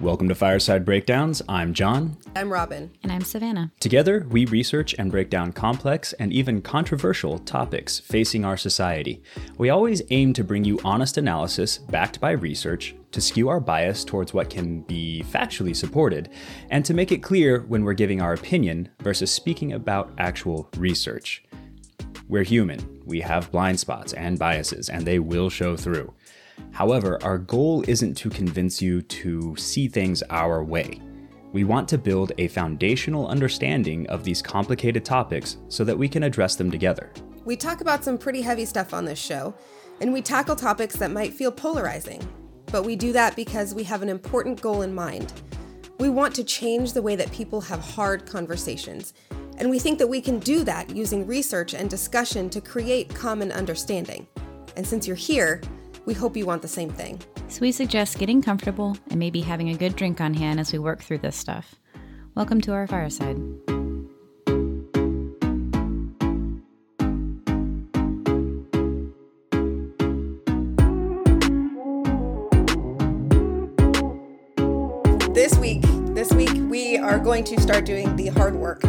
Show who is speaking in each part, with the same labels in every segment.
Speaker 1: Welcome to Fireside Breakdowns. I'm John.
Speaker 2: I'm Robin.
Speaker 3: And I'm Savannah.
Speaker 1: Together, we research and break down complex and even controversial topics facing our society. We always aim to bring you honest analysis backed by research, to skew our bias towards what can be factually supported, and to make it clear when we're giving our opinion versus speaking about actual research. We're human, we have blind spots and biases, and they will show through. However, our goal isn't to convince you to see things our way. We want to build a foundational understanding of these complicated topics so that we can address them together.
Speaker 2: We talk about some pretty heavy stuff on this show, and we tackle topics that might feel polarizing. But we do that because we have an important goal in mind. We want to change the way that people have hard conversations, and we think that we can do that using research and discussion to create common understanding. And since you're here, we hope you want the same thing.
Speaker 3: So we suggest getting comfortable and maybe having a good drink on hand as we work through this stuff. Welcome to our fireside.
Speaker 2: This week, this week we are going to start doing the hard work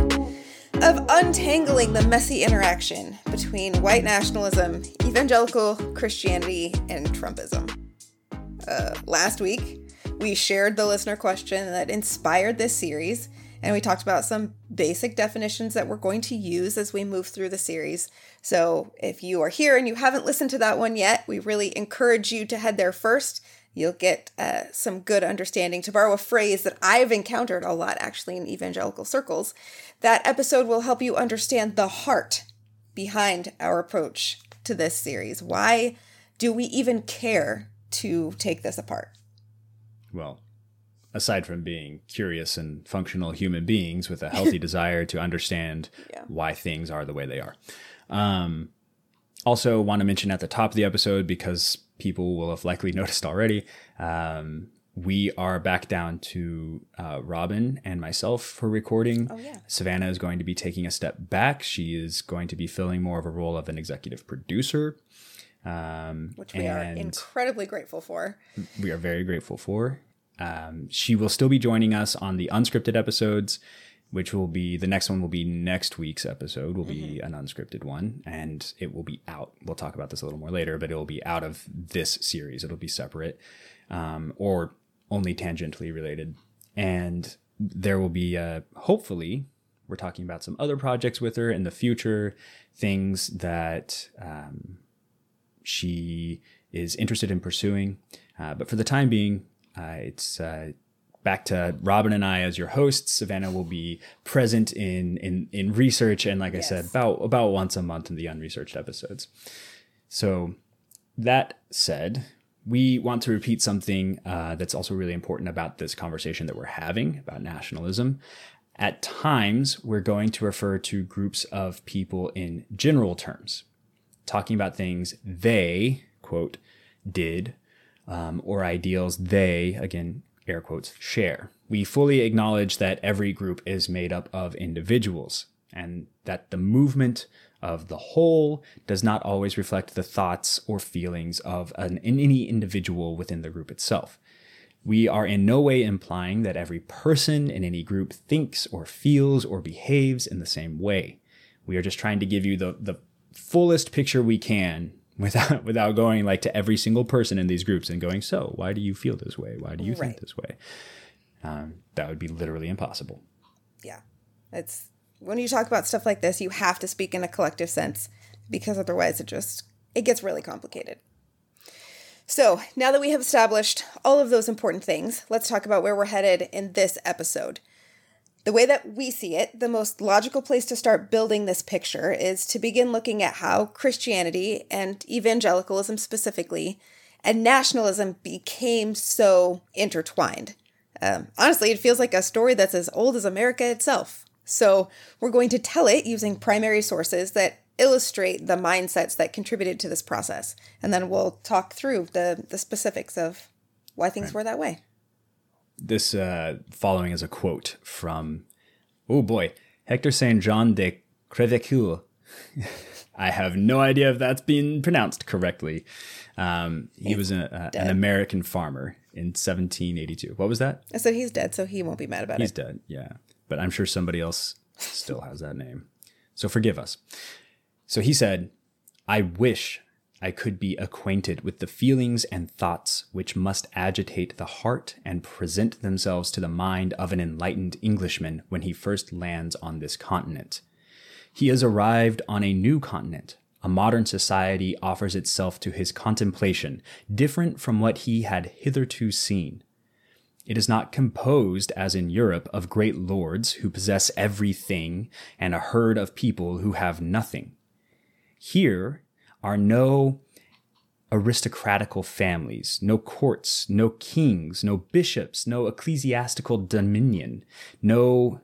Speaker 2: of untangling the messy interaction between white nationalism, evangelical Christianity, and Trumpism. Uh, last week, we shared the listener question that inspired this series, and we talked about some basic definitions that we're going to use as we move through the series. So, if you are here and you haven't listened to that one yet, we really encourage you to head there first you'll get uh, some good understanding. To borrow a phrase that I've encountered a lot actually in evangelical circles, that episode will help you understand the heart behind our approach to this series. Why do we even care to take this apart?
Speaker 1: Well, aside from being curious and functional human beings with a healthy desire to understand yeah. why things are the way they are. Um, also, want to mention at the top of the episode because people will have likely noticed already. Um, we are back down to uh, Robin and myself for recording.
Speaker 2: Oh, yeah.
Speaker 1: Savannah is going to be taking a step back. She is going to be filling more of a role of an executive producer.
Speaker 2: Um, Which we are incredibly grateful for.
Speaker 1: We are very grateful for. Um, she will still be joining us on the unscripted episodes, which will be the next one will be next week's episode will be mm-hmm. an unscripted one and it will be out we'll talk about this a little more later but it will be out of this series it'll be separate um, or only tangentially related. And there will be, uh, hopefully, we're talking about some other projects with her in the future, things that um, she is interested in pursuing. Uh, but for the time being, uh, it's uh, back to Robin and I as your hosts. Savannah will be present in in in research and, like yes. I said, about about once a month in the unresearched episodes. So that said, we want to repeat something uh, that's also really important about this conversation that we're having about nationalism. At times, we're going to refer to groups of people in general terms, talking about things they, quote, did, um, or ideals they, again, air quotes, share. We fully acknowledge that every group is made up of individuals and that the movement of the whole does not always reflect the thoughts or feelings of an, any individual within the group itself. We are in no way implying that every person in any group thinks or feels or behaves in the same way. We are just trying to give you the, the fullest picture we can without without going like to every single person in these groups and going, so why do you feel this way? Why do you right. think this way? Um, that would be literally impossible.
Speaker 2: Yeah, it's when you talk about stuff like this, you have to speak in a collective sense because otherwise it just it gets really complicated. So, now that we have established all of those important things, let's talk about where we're headed in this episode. The way that we see it, the most logical place to start building this picture is to begin looking at how Christianity and evangelicalism specifically and nationalism became so intertwined. Um, honestly, it feels like a story that's as old as America itself. So we're going to tell it using primary sources that illustrate the mindsets that contributed to this process. And then we'll talk through the, the specifics of why things right. were that way.
Speaker 1: This uh, following is a quote from, oh boy, Hector Saint Jean de Crevecoeur. I have no idea if that's been pronounced correctly. Um, he was a, a, an American farmer in 1782. What was that?
Speaker 2: I said he's dead, so he won't be mad about
Speaker 1: He's
Speaker 2: it.
Speaker 1: He's dead, yeah. But I'm sure somebody else still has that name. So forgive us. So he said, I wish I could be acquainted with the feelings and thoughts which must agitate the heart and present themselves to the mind of an enlightened Englishman when he first lands on this continent. He has arrived on a new continent. A modern society offers itself to his contemplation, different from what he had hitherto seen. It is not composed, as in Europe, of great lords who possess everything and a herd of people who have nothing. Here are no aristocratical families, no courts, no kings, no bishops, no ecclesiastical dominion, no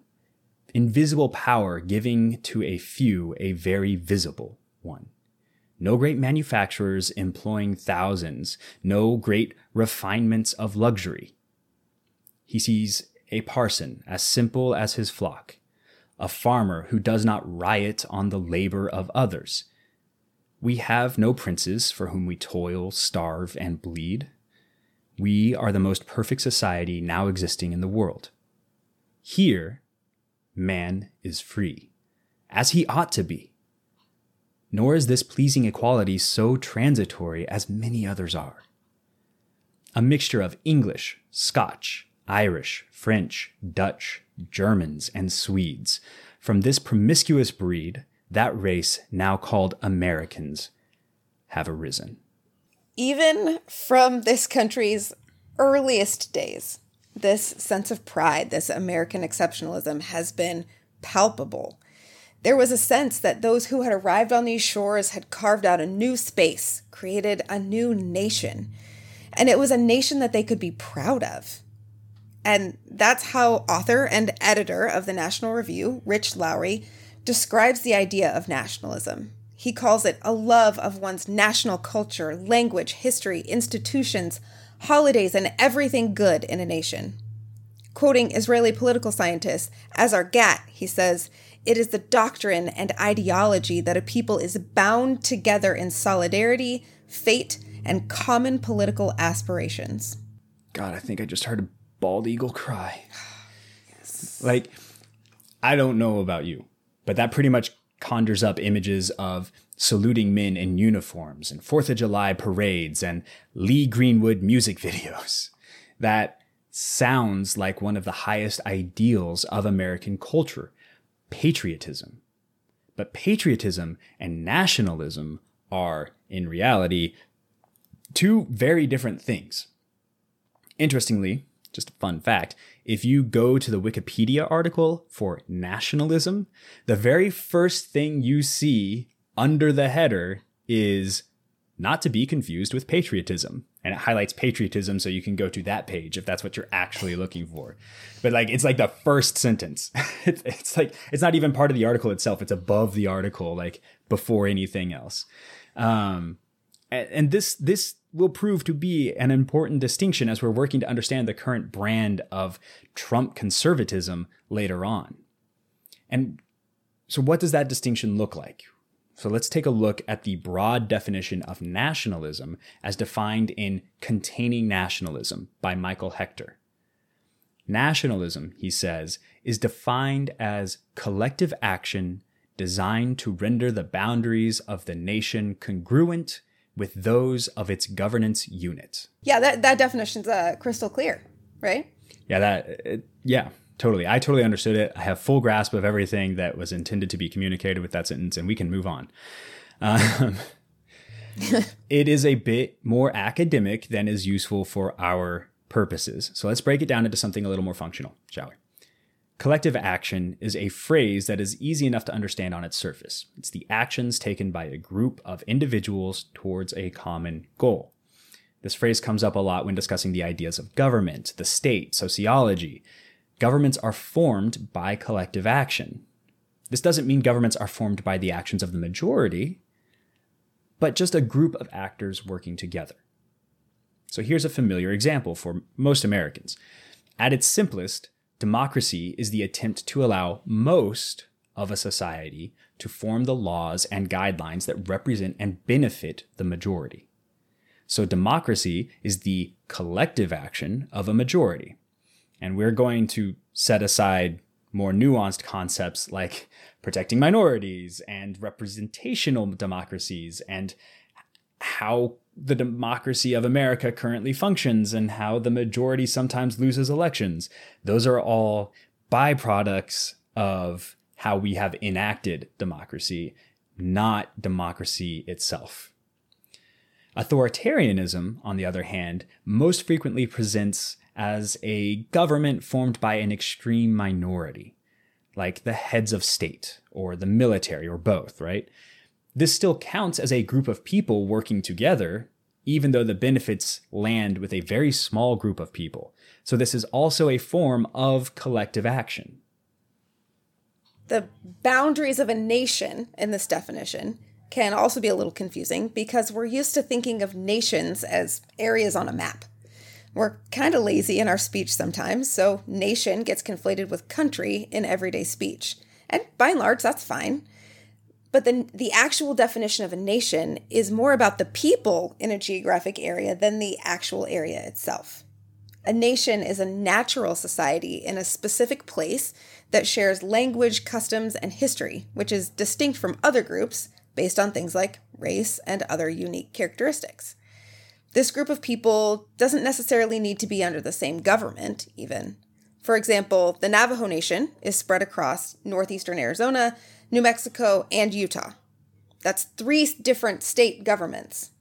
Speaker 1: invisible power giving to a few a very visible one. No great manufacturers employing thousands, no great refinements of luxury. He sees a parson as simple as his flock, a farmer who does not riot on the labor of others. We have no princes for whom we toil, starve, and bleed. We are the most perfect society now existing in the world. Here, man is free, as he ought to be. Nor is this pleasing equality so transitory as many others are. A mixture of English, Scotch, Irish, French, Dutch, Germans, and Swedes. From this promiscuous breed, that race now called Americans have arisen.
Speaker 2: Even from this country's earliest days, this sense of pride, this American exceptionalism has been palpable. There was a sense that those who had arrived on these shores had carved out a new space, created a new nation, and it was a nation that they could be proud of. And that's how author and editor of the National Review, Rich Lowry, describes the idea of nationalism. He calls it a love of one's national culture, language, history, institutions, holidays, and everything good in a nation. Quoting Israeli political scientist Azar Gat, he says, It is the doctrine and ideology that a people is bound together in solidarity, fate, and common political aspirations.
Speaker 1: God, I think I just heard a bald eagle cry. Like, I don't know about you, but that pretty much conjures up images of saluting men in uniforms and Fourth of July parades and Lee Greenwood music videos. That sounds like one of the highest ideals of American culture patriotism. But patriotism and nationalism are, in reality, two very different things. Interestingly, just a fun fact if you go to the Wikipedia article for nationalism, the very first thing you see under the header is not to be confused with patriotism. And it highlights patriotism so you can go to that page if that's what you're actually looking for. But like it's like the first sentence. it's, like it's not even part of the article itself. It's above the article, like before anything else. Um, and, and this this will prove to be an important distinction as we're working to understand the current brand of Trump conservatism later on. And so, what does that distinction look like? So, let's take a look at the broad definition of nationalism as defined in Containing Nationalism by Michael Hechter. Nationalism, he says, is defined as collective action designed to render the boundaries of the nation congruent with those of its governance unit.
Speaker 2: Yeah, that, that definition's uh, crystal clear, right?
Speaker 1: Yeah, that, it, yeah, totally. I totally understood it. I have full grasp of everything that was intended to be communicated with that sentence, and we can move on. Um, it is a bit more academic than is useful for our purposes. So let's break it down into something a little more functional, shall we? Collective action is a phrase that is easy enough to understand on its surface. It's the actions taken by a group of individuals towards a common goal. This phrase comes up a lot when discussing the ideas of government, the state, sociology. Governments are formed by collective action. This doesn't mean governments are formed by the actions of the majority, but just a group of actors working together. So here's a familiar example for most Americans. At its simplest, Democracy is the attempt to allow most of a society to form the laws and guidelines that represent and benefit the majority. So democracy is the collective action of a majority. And we're going to set aside more nuanced concepts like protecting minorities and representational democracies and how the democracy of America currently functions and how the majority sometimes loses elections. Those are all byproducts of how we have enacted democracy, not democracy itself. Authoritarianism, on the other hand, most frequently presents as a government formed by an extreme minority, like the heads of state or the military or both, right? This still counts as a group of people working together, even though the benefits land with a very small group of people. So, this is also a form of collective action.
Speaker 2: The boundaries of a nation in this definition can also be a little confusing because we're used to thinking of nations as areas on a map. We're kind of lazy in our speech sometimes, so nation gets conflated with country in everyday speech. And by and large, that's fine. But the, the actual definition of a nation is more about the people in a geographic area than the actual area itself. A nation is a natural society in a specific place that shares language, customs, and history, which is distinct from other groups based on things like race and other unique characteristics. This group of people doesn't necessarily need to be under the same government, even. For example, the Navajo Nation is spread across northeastern Arizona, New Mexico, and Utah. That's three different state governments.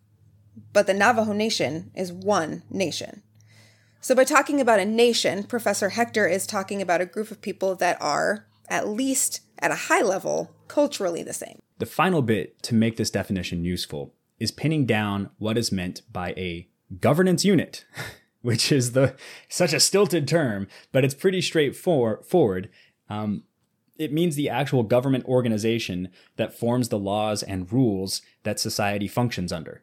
Speaker 2: But the Navajo Nation is one nation. So, by talking about a nation, Professor Hechter is talking about a group of people that are, at least at a high level, culturally the same.
Speaker 1: The final bit to make this definition useful is pinning down what is meant by a governance unit, which is the such a stilted term, but it's pretty straightforward. Um, it means the actual government organization that forms the laws and rules that society functions under.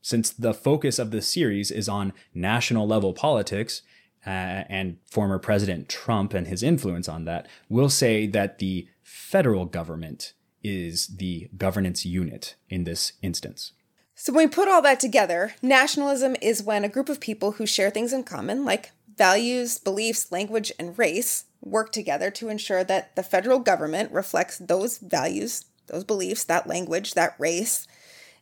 Speaker 1: Since the focus of this series is on national level politics uh, and former President Trump and his influence on that, we'll say that the federal government is the governance unit in this instance.
Speaker 2: So, when we put all that together, nationalism is when a group of people who share things in common, like values, beliefs, language, and race, work together to ensure that the federal government reflects those values, those beliefs, that language, that race,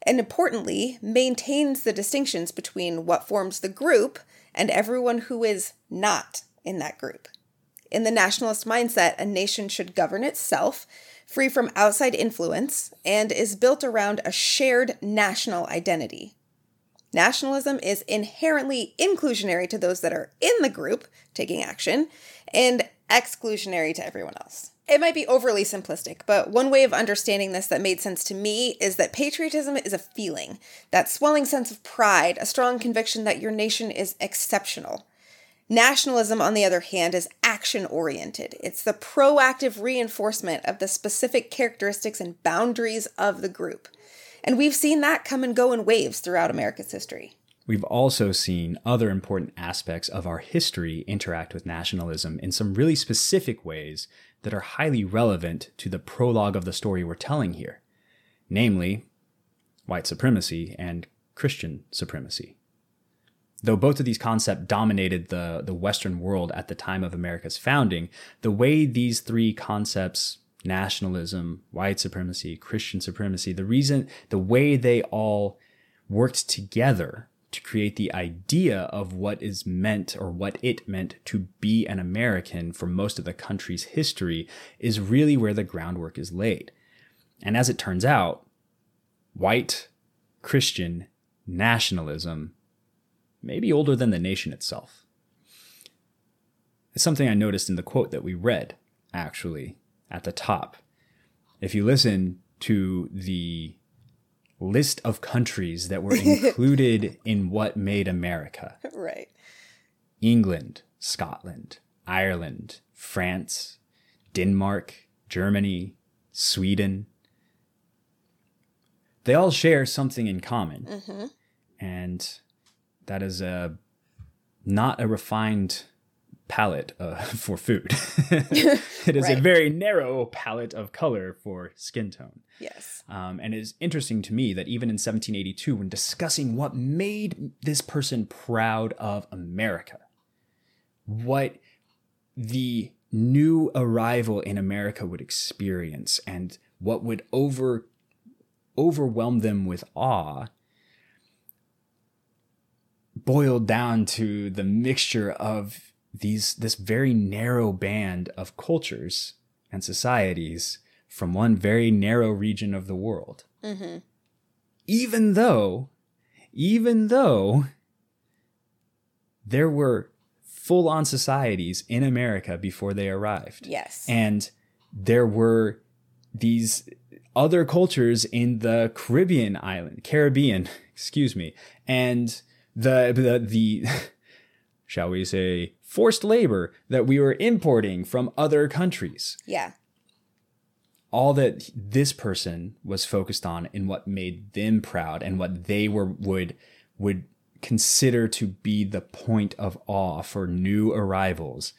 Speaker 2: and importantly, maintains the distinctions between what forms the group and everyone who is not in that group. In the nationalist mindset, a nation should govern itself free from outside influence, and is built around a shared national identity. Nationalism is inherently inclusionary to those that are in the group taking action and exclusionary to everyone else. It might be overly simplistic, but one way of understanding this that made sense to me is that patriotism is a feeling, that swelling sense of pride, a strong conviction that your nation is exceptional. Nationalism, on the other hand, is action oriented. It's the proactive reinforcement of the specific characteristics and boundaries of the group. And we've seen that come and go in waves throughout America's history.
Speaker 1: We've also seen other important aspects of our history interact with nationalism in some really specific ways that are highly relevant to the prologue of the story we're telling here, namely, white supremacy and Christian supremacy. Though both of these concepts dominated the, the Western world at the time of America's founding, the way these three concepts nationalism, white supremacy, Christian supremacy, the reason, the way they all worked together to create the idea of what is meant or what it meant to be an American for most of the country's history is really where the groundwork is laid. And as it turns out, white Christian nationalism maybe older than the nation itself. It's something I noticed in the quote that we read, actually, at the top. If you listen to the list of countries that were included in what made America
Speaker 2: right.
Speaker 1: England, Scotland, Ireland, France, Denmark, Germany, Sweden. They all share something in common. Mm-hmm. And that is a not a refined palette uh, for food. it is
Speaker 2: Right.
Speaker 1: a very narrow palette of color for skin tone.
Speaker 2: Yes.
Speaker 1: Um, and it is interesting to me that even in 1782, when discussing what made this person proud of America, what the new arrival in America would experience, and what would over overwhelm them with awe, boiled down to the mixture of these this very narrow band of cultures and societies from one very narrow region of the world. Mm-hmm. Even though, even though there were full on societies in America before they arrived.
Speaker 2: Yes.
Speaker 1: And there were these other cultures in the Caribbean island, Caribbean, excuse me, and the the, the shall we say forced labor that we were importing from other countries.
Speaker 2: yeah.
Speaker 1: All that this person was focused on and what made them proud and what they were would would consider to be the point of awe for new arrivals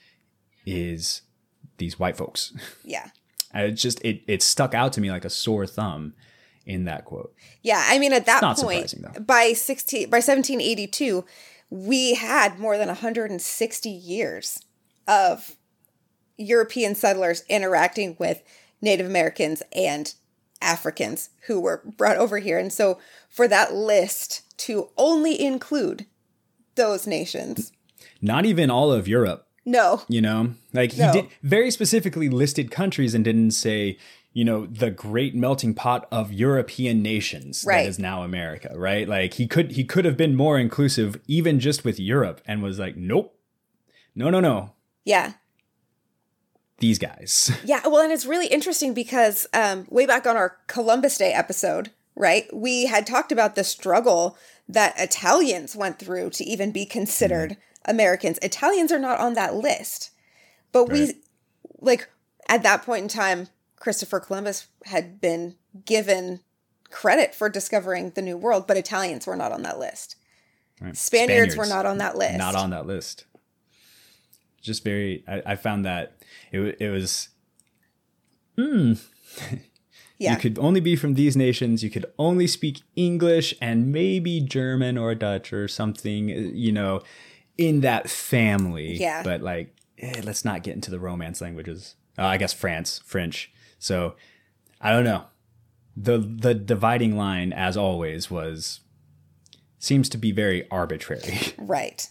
Speaker 1: is these white folks.
Speaker 2: Yeah.
Speaker 1: And it just it it stuck out to me like a sore thumb in that quote.
Speaker 2: Yeah, I mean, at that point, by sixteen by seventeen eighty two, we had more than one hundred and sixty years of European settlers interacting with Native Americans and Africans who were brought over here, and so for that list to only include those nations,
Speaker 1: Not even all of Europe,
Speaker 2: no,
Speaker 1: you know? Like he
Speaker 2: No.
Speaker 1: did very specifically listed countries and didn't say, you know, the great melting pot of European nations
Speaker 2: Right.
Speaker 1: that is now America, right? Like he could he could have been more inclusive even just with Europe and was like, nope. No, no, no.
Speaker 2: yeah,
Speaker 1: These guys.
Speaker 2: Yeah, well, and it's really interesting because um, way back on our Columbus Day episode, right, we had talked about the struggle that Italians went through to even be considered Americans. Italians are not on that list, but we, like, at that point in time, Christopher Columbus had been given credit for discovering the New World, but Italians were not on that list.
Speaker 1: Right.
Speaker 2: Spaniards, were not on that list.
Speaker 1: Not on that list. Just very I, I found that it it was
Speaker 2: Yeah.
Speaker 1: You could only be from these nations. You could only speak English and maybe German or Dutch or something, you know, in that family.
Speaker 2: Yeah.
Speaker 1: But like, eh, let's not get into the Romance languages. Uh, I guess France, French. So I don't know. The the dividing line, as always, was seems to be very arbitrary.
Speaker 2: Right.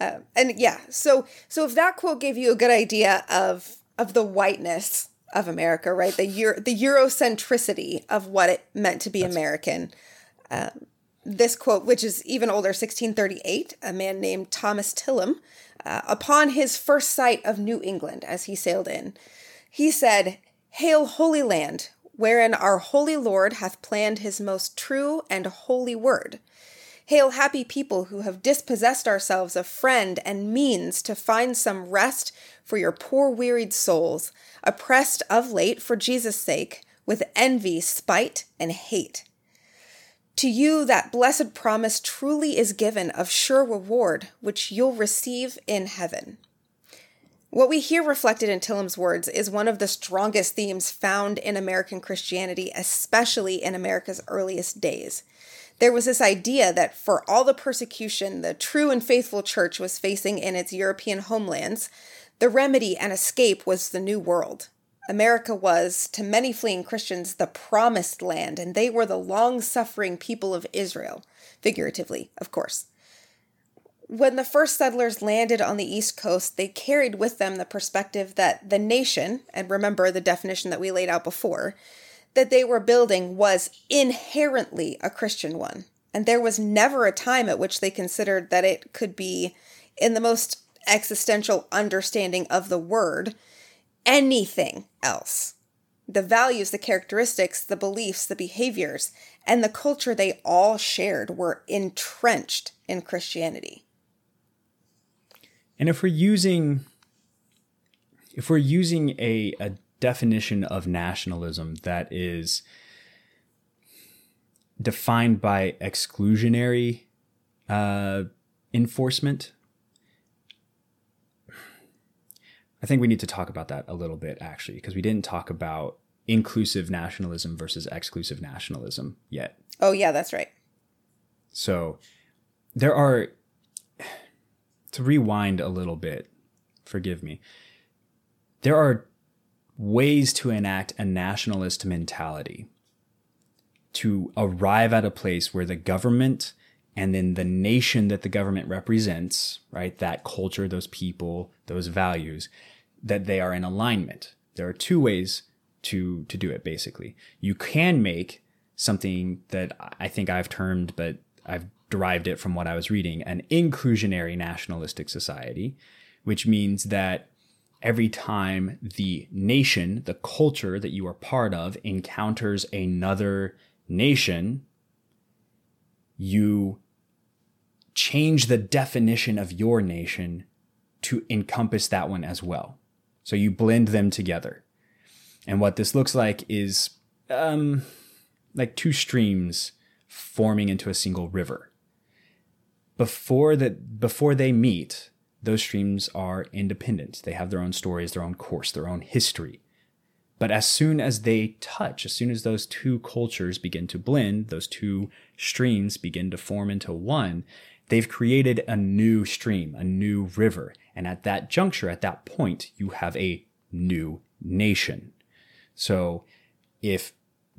Speaker 2: Um, and yeah, so so if that quote gave you a good idea of of the whiteness of America, right? The Euro, the Eurocentricity of what it meant to be American. Um, this quote, which is even older, 1638, a man named Thomas Tillam, uh, upon his first sight of New England as he sailed in, he said, Hail, Holy Land, wherein our Holy Lord hath planned his most true and holy word. Hail, happy people who have dispossessed ourselves of friend and means to find some rest for your poor wearied souls, oppressed of late for Jesus' sake, with envy, spite, and hate. To you that blessed promise truly is given of sure reward, which you'll receive in heaven. What we hear reflected in Tillam's words is one of the strongest themes found in American Christianity, especially in America's earliest days. There was this idea that for all the persecution the true and faithful church was facing in its European homelands, the remedy and escape was the New World. America was, to many fleeing Christians, the promised land, and they were the long suffering people of Israel, figuratively, of course. When the first settlers landed on the East Coast, they carried with them the perspective that the nation, and remember the definition that we laid out before, that they were building was inherently a Christian one. And there was never a time at which they considered that it could be, in the most existential understanding of the word, anything else. The values, the characteristics, the beliefs, the behaviors, and the culture they all shared were entrenched in Christianity.
Speaker 1: And if we're using if we're using a, a definition of nationalism that is defined by exclusionary uh, enforcement, I think we need to talk about that a little bit actually, because we didn't talk about inclusive nationalism versus exclusive nationalism yet.
Speaker 2: Oh, yeah, that's right.
Speaker 1: So there are, to rewind a little bit, forgive me, there are ways to enact a nationalist mentality to arrive at a place where the government and then the nation that the government represents, right, that culture, those people, those values, that they are in alignment. There are two ways to to do it basically. You can make something that I think I've termed but I've derived it from what I was reading, an inclusionary nationalistic society, which means that every time the nation, the culture that you are part of encounters another nation, you change the definition of your nation to encompass that one as well. So you blend them together. And what this looks like is um, like two streams forming into a single river. Before that, before they meet, those streams are independent. They have their own stories, their own course, their own history. But as soon as they touch, as soon as those two cultures begin to blend, those two streams begin to form into one, they've created a new stream, a new river. And at that juncture, at that point, you have a new nation. So if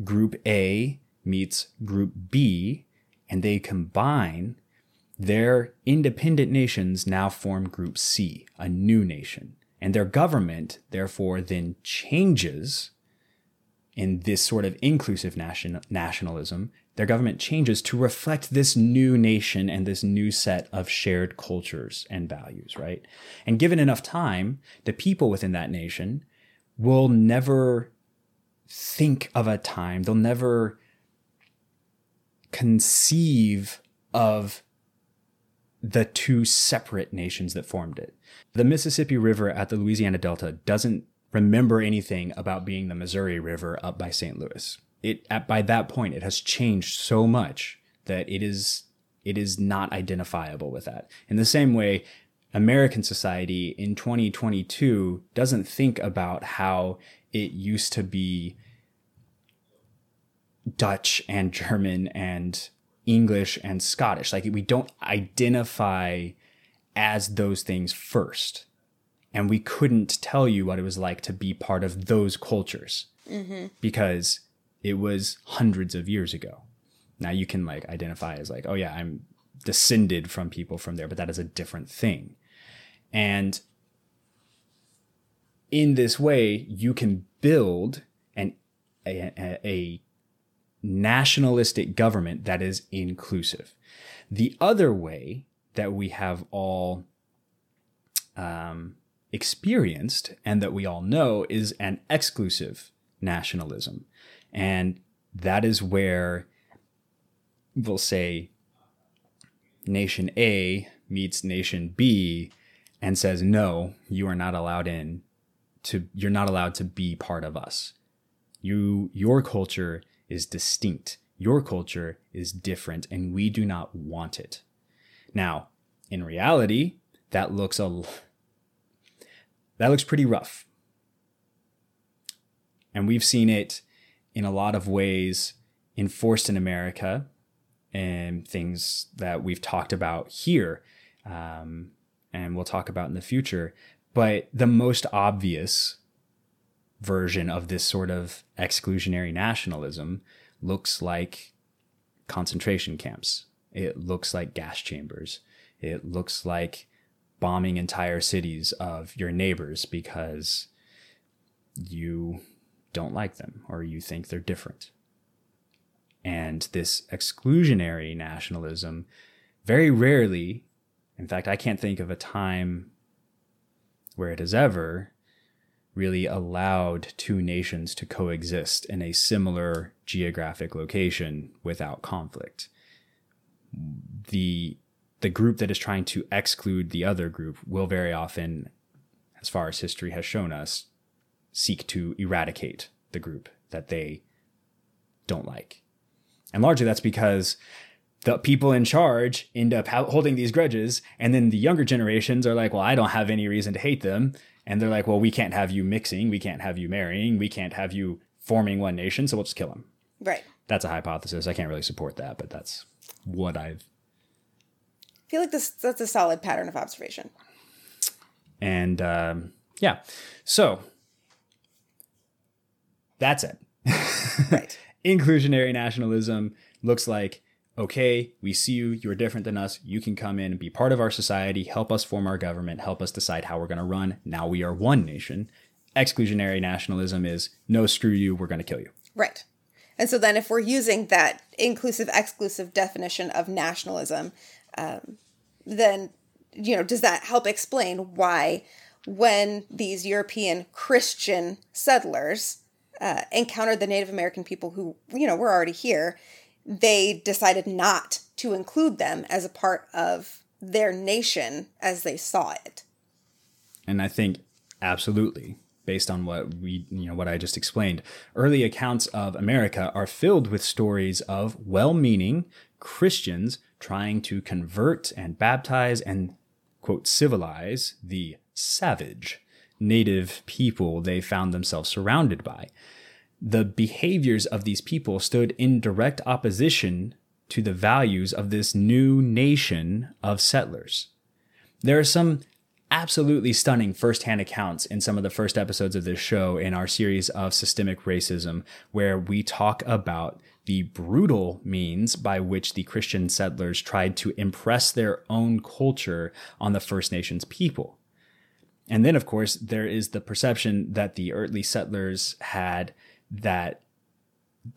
Speaker 1: group A meets group B and they combine, their independent nations now form group C, a new nation. And their government, therefore, then changes in this sort of inclusive nation, nationalism. Their government changes to reflect this new nation and this new set of shared cultures and values, right? And given enough time, the people within that nation will never think of a time, they'll never conceive of the two separate nations that formed it. The Mississippi River at the Louisiana Delta doesn't remember anything about being the Missouri River up by St. Louis. It at, by that point it has changed so much that it is it is not identifiable with that. In the same way, American society in 2022 doesn't think about how it used to be Dutch and German and English and Scottish. Like we don't identify as those things first. And we couldn't tell you what it was like to be part of those cultures mm-hmm. because it was hundreds of years ago. Now you can like identify as like, oh yeah, I'm descended from people from there, but that is a different thing. And in this way, you can build an a, a, a nationalistic government that is inclusive. The other way that we have all um, experienced and that we all know is an exclusive nationalism. And that is where we'll say nation A meets nation B and says, no, you are not allowed in to, you're not allowed to be part of us. You, your culture is distinct. Your culture is different and we do not want it. Now, in reality, that looks a that looks pretty rough. And we've seen it in a lot of ways enforced in America and things that we've talked about here um, and we'll talk about in the future. But the most obvious version of this sort of exclusionary nationalism looks like concentration camps. It looks like gas chambers. It looks like bombing entire cities of your neighbors because you don't like them or you think they're different. And this exclusionary nationalism very rarely, in fact, I can't think of a time where it has ever really allowed two nations to coexist in a similar geographic location without conflict. The the group that is trying to exclude the other group will very often, as far as history has shown us, seek to eradicate the group that they don't like. And largely that's because the people in charge end up ho- holding these grudges, and then the younger generations are like, "Well, I don't have any reason to hate them," and they're like, "Well, we can't have you mixing, we can't have you marrying, we can't have you forming one nation, so we'll just kill them."
Speaker 2: Right.
Speaker 1: That's a hypothesis. I can't really support that, but that's what I've
Speaker 2: I feel like this that's a solid pattern of observation.
Speaker 1: and um, yeah, so that's it.
Speaker 2: Right.
Speaker 1: inclusionary nationalism looks like okay we see you you're different than us you can come in and be part of our society help us form our government help us decide how we're going to run. Now we are one nation. Exclusionary nationalism is no screw you we're going to kill you.
Speaker 2: Right. And so then if we're using that inclusive exclusive definition of nationalism, um, then you know, does that help explain why when these European Christian settlers uh, encountered the Native American people who, you know, were already here, they decided not to include them as a part of their nation as they saw it.
Speaker 1: and i think absolutely based on what we you know what i just explained early accounts of america are filled with stories of well-meaning christians trying to convert and baptize and quote civilize the savage native people they found themselves surrounded by the behaviors of these people stood in direct opposition to the values of this new nation of settlers there are some absolutely stunning firsthand accounts in some of the first episodes of this show in our series of systemic racism, where we talk about the brutal means by which the Christian settlers tried to impress their own culture on the First Nations people. And then, of course, there is the perception that the early settlers had that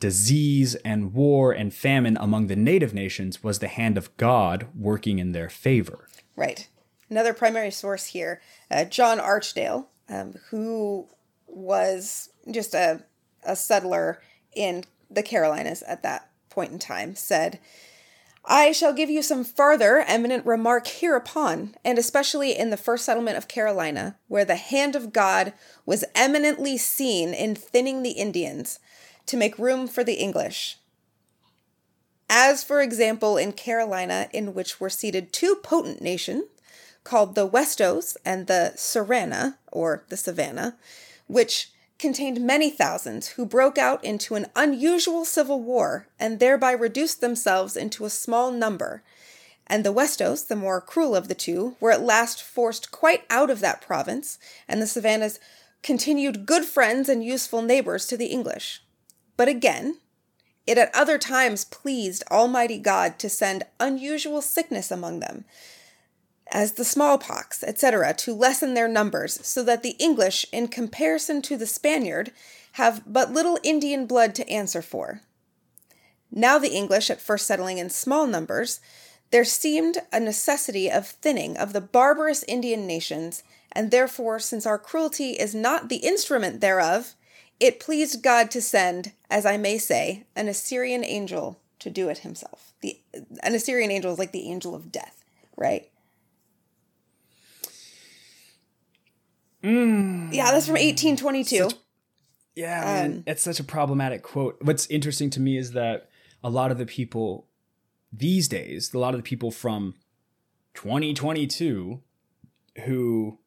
Speaker 1: disease and war and famine among the native nations was the hand of God working in their favor.
Speaker 2: Right. Another primary source here, uh, John Archdale, um, who was just a, a settler in the Carolinas at that point in time, said, I shall give you some farther eminent remark hereupon, and especially in the first settlement of Carolina, where the hand of God was eminently seen in thinning the Indians to make room for the English. As, for example, in Carolina, in which were seated two potent nations called the Westos and the Savannah, or the Savannah, which contained many thousands who broke out into an unusual civil war and thereby reduced themselves into a small number. And the Westos, the more cruel of the two, were at last forced quite out of that province, and the Savannahs continued good friends and useful neighbors to the English. But again, it at other times pleased Almighty God to send unusual sickness among them, as the smallpox, etc., to lessen their numbers, so that the English, in comparison to the Spaniard, have but little Indian blood to answer for. Now, the English, at first settling in small numbers, there seemed a necessity of thinning of the barbarous Indian nations, and therefore, since our cruelty is not the instrument thereof, it pleased God to send, as I may say, an Assyrian angel to do it himself. The an Assyrian angel is like the angel of death, right? Yeah, that's from 1822.
Speaker 1: Yeah, man, it's such a problematic quote. What's interesting to me is that a lot of the people these days, a lot of the people from 2022 who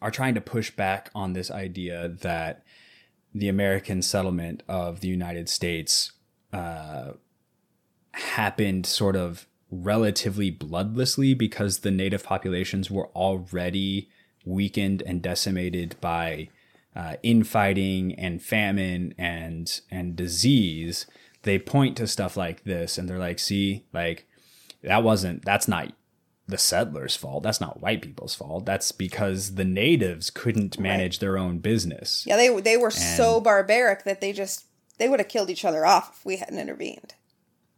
Speaker 1: are trying to push back on this idea that the American settlement of the United States uh, happened sort of relatively bloodlessly because the native populations were already weakened and decimated by uh, infighting and famine and and disease. They point to stuff like this and they're like, "See, like that wasn't that's not the settlers' fault. That's not white people's fault. That's because the natives couldn't manage their own business."
Speaker 2: Yeah, they they were so barbaric that they just they would have killed each other off if we hadn't intervened.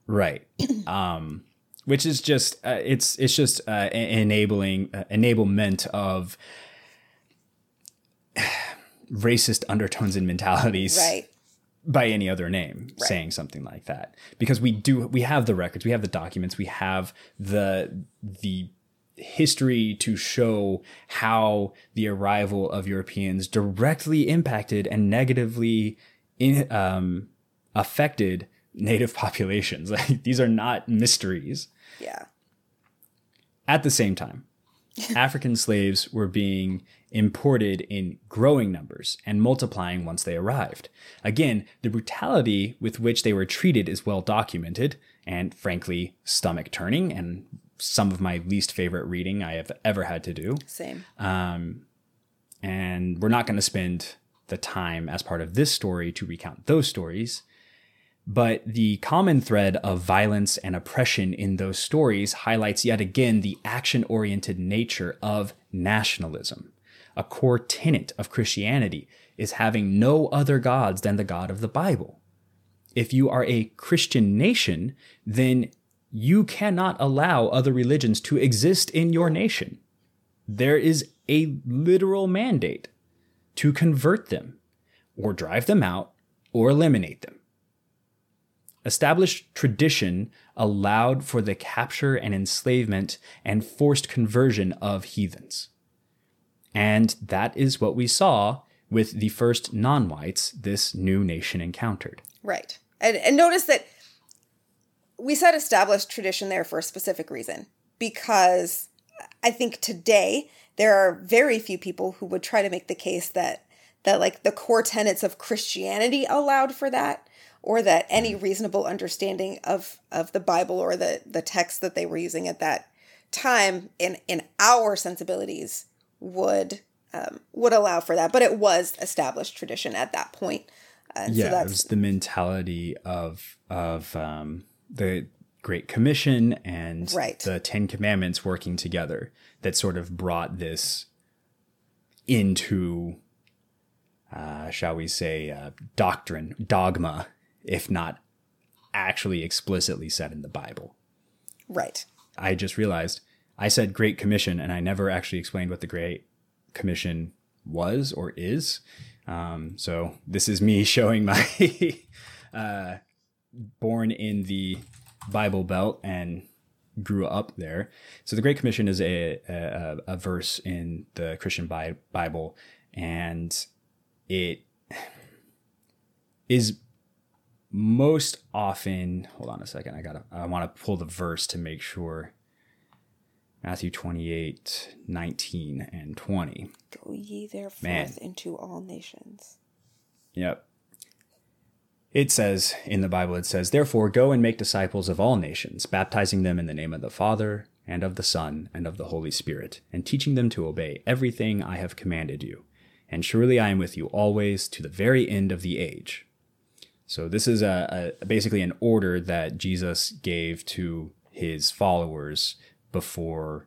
Speaker 1: right um which is just uh, it's it's just uh, enabling uh, enablement of racist undertones and mentalities
Speaker 2: Right.
Speaker 1: by any other name saying something like that because we do we have the records we have the documents we have the the history to show how the arrival of Europeans directly impacted and negatively in, um, affected native populations. Like these are not mysteries.
Speaker 2: Yeah.
Speaker 1: At the same time, African slaves were being imported in growing numbers and multiplying once they arrived. Again, the brutality with which they were treated is well documented and frankly stomach turning and some of my least favorite reading I have ever had to do.
Speaker 2: Same.
Speaker 1: Um, And we're not going to spend the time as part of this story to recount those stories. But the common thread of violence and oppression in those stories highlights yet again the action oriented nature of nationalism. A core tenet of Christianity is having no other gods than the God of the Bible. If you are a Christian nation, then you cannot allow other religions to exist in your nation. There is a literal mandate to convert them, or drive them out, or eliminate them. Established tradition allowed for the capture and enslavement and forced conversion of heathens. And that is what we saw with the first non whites this new nation encountered.
Speaker 2: Right. And, and notice that we said established tradition there for a specific reason because I think today there are very few people who would try to make the case that that like the core tenets of Christianity allowed for that or that any reasonable understanding of of the Bible or the the text that they were using at that time in in our sensibilities would um, would allow for that but it was established tradition at that point and
Speaker 1: yeah,
Speaker 2: so
Speaker 1: it was the mentality of of um, the Great Commission and
Speaker 2: Right.
Speaker 1: the Ten Commandments working together that sort of brought this into, uh, shall we say, uh, doctrine, dogma, if not actually explicitly said in the Bible.
Speaker 2: right
Speaker 1: I just realized I said Great Commission and I never actually explained what the Great Commission was or is. Um, so this is me showing my uh, born in the Bible Belt and grew up there. So the Great Commission is a a, a verse in the Christian Bi- Bible, and it is most often hold on a second i gotta i want to pull the verse to make sure matthew 28 19 and 20
Speaker 2: Go ye therefore
Speaker 1: Man.
Speaker 2: into all nations.
Speaker 1: Yep. It says in the Bible, it says, Therefore go and make disciples of all nations, baptizing them in the name of the Father, and of the Son, and of the Holy Spirit, and teaching them to obey everything I have commanded you. And surely I am with you always to the very end of the age. So this is a, a basically an order that Jesus gave to his followers before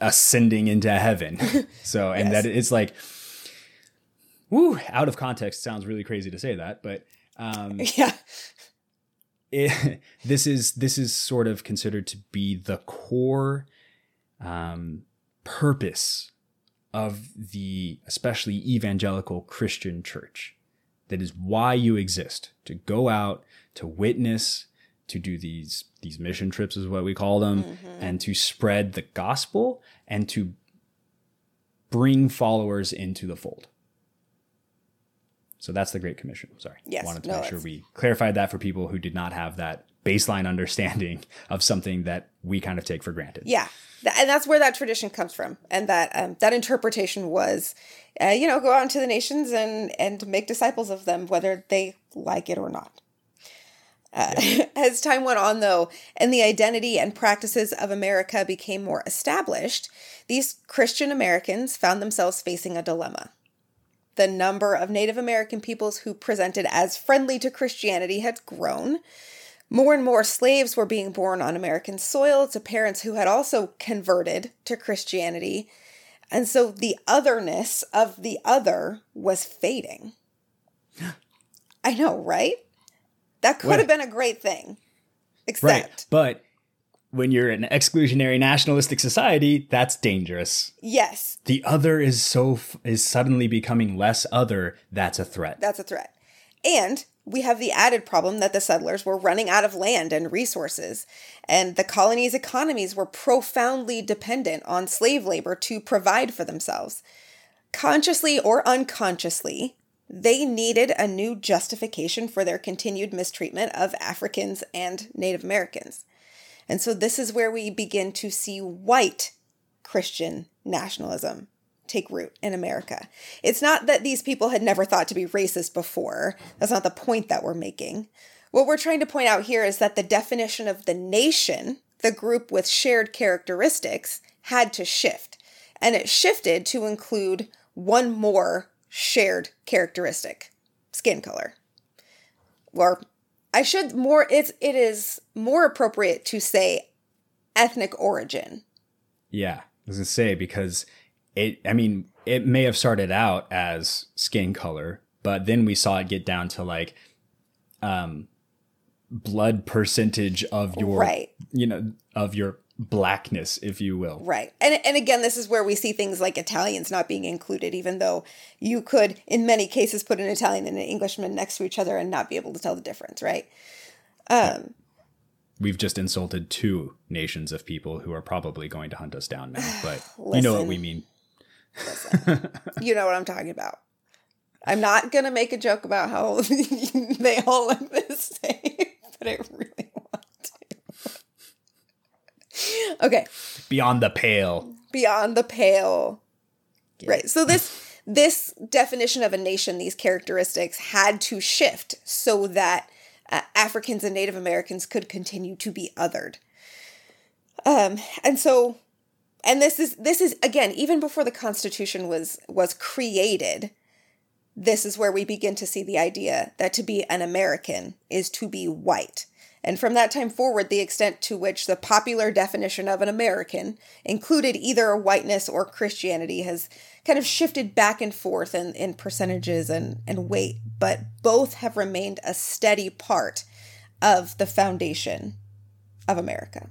Speaker 1: ascending into heaven. so, and
Speaker 2: Yes.
Speaker 1: that it's like, woo, out of context sounds really crazy to say that, but um,
Speaker 2: Yeah.
Speaker 1: it, this is this is sort of considered to be the core um, purpose of the especially evangelical Christian church. That is why you exist to go out to witness, to do these these mission trips is what we call them, mm-hmm. and to spread the gospel and to bring followers into the fold. So that's the Great Commission. Sorry.
Speaker 2: Yes,
Speaker 1: Wanted to
Speaker 2: no,
Speaker 1: make sure we clarified that for people who did not have that baseline understanding of something that we kind of take for granted.
Speaker 2: Yeah. And that's where that tradition comes from. And that um, that interpretation was, uh, you know, go out into the nations and, and make disciples of them, whether they like it or not. Uh, As time went on, though, and the identity and practices of America became more established, these Christian Americans found themselves facing a dilemma. The number of Native American peoples who presented as friendly to Christianity had grown. More and more slaves were being born on American soil to parents who had also converted to Christianity. And so the otherness of the other was fading. I know, right? That could
Speaker 1: What-
Speaker 2: have been a great thing. Except,
Speaker 1: Right. But when you're an exclusionary nationalistic society, that's dangerous.
Speaker 2: yes,
Speaker 1: The other is so f- is suddenly becoming less other, that's a threat.
Speaker 2: that's a threat. And we have the added problem that the settlers were running out of land and resources, and the colony's economies were profoundly dependent on slave labor to provide for themselves. Consciously or unconsciously, they needed a new justification for their continued mistreatment of Africans and Native Americans. And so this is where we begin to see white Christian nationalism take root in America. It's not that these people had never thought to be racist before. That's not the point that we're making. What we're trying to point out here is that the definition of the nation, the group with shared characteristics, had to shift. And it shifted to include one more shared characteristic skin color. Or I should more it's it is more appropriate to say ethnic origin.
Speaker 1: Yeah, I was gonna say because it I mean, it may have started out as skin color, but then we saw it get down to like um blood percentage of your
Speaker 2: Right.
Speaker 1: you know, of your blackness, if you will.
Speaker 2: Right. And and again this is where we see things like Italians not being included even though you could in many cases put an Italian and an Englishman next to each other and not be able to tell the difference, right? Um
Speaker 1: We've just insulted two nations of people who are probably going to hunt us down now, but you know what we mean.
Speaker 2: You know what I'm talking about. I'm not going to make a joke about how they all look the same, but I really want to. Okay.
Speaker 1: Beyond the pale.
Speaker 2: beyond the pale. Right. So this this definition of a nation, these characteristics had to shift so that uh, Africans and Native Americans could continue to be othered. Um, and so, and this is this is again even before the Constitution was was created. This is where we begin to see the idea that to be an American is to be white. And from that time forward, the extent to which the popular definition of an American included either whiteness or Christianity has kind of shifted back and forth in, in percentages and, and weight, but both have remained a steady part of the foundation of America.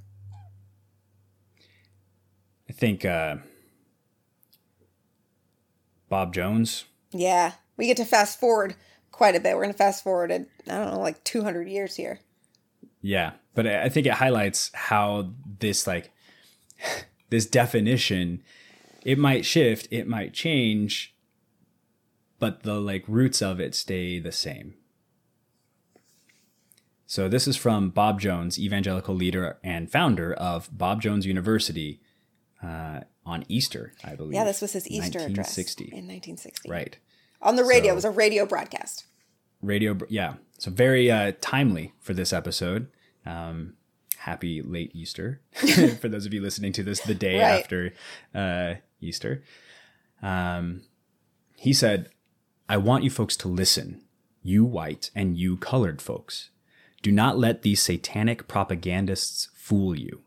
Speaker 1: Think uh Bob Jones
Speaker 2: Yeah, we get to fast forward quite a bit. We're going to fast forward, at, I don't know, like 200 years here.
Speaker 1: Yeah, but I think it highlights how this like this definition it might shift, it might change, but the like roots of it stay the same. So this is from Bob Jones, evangelical leader and founder of Bob Jones University uh, on Easter, I believe.
Speaker 2: Yeah, this was his Easter address in 1960.
Speaker 1: Right.
Speaker 2: On the radio,
Speaker 1: So-
Speaker 2: it was a radio broadcast.
Speaker 1: radio yeah so very uh timely for this episode um happy late easter for those of you listening to this the day
Speaker 2: Right.
Speaker 1: after uh easter um he said i want you folks to listen you white and you colored folks do not let these satanic propagandists fool you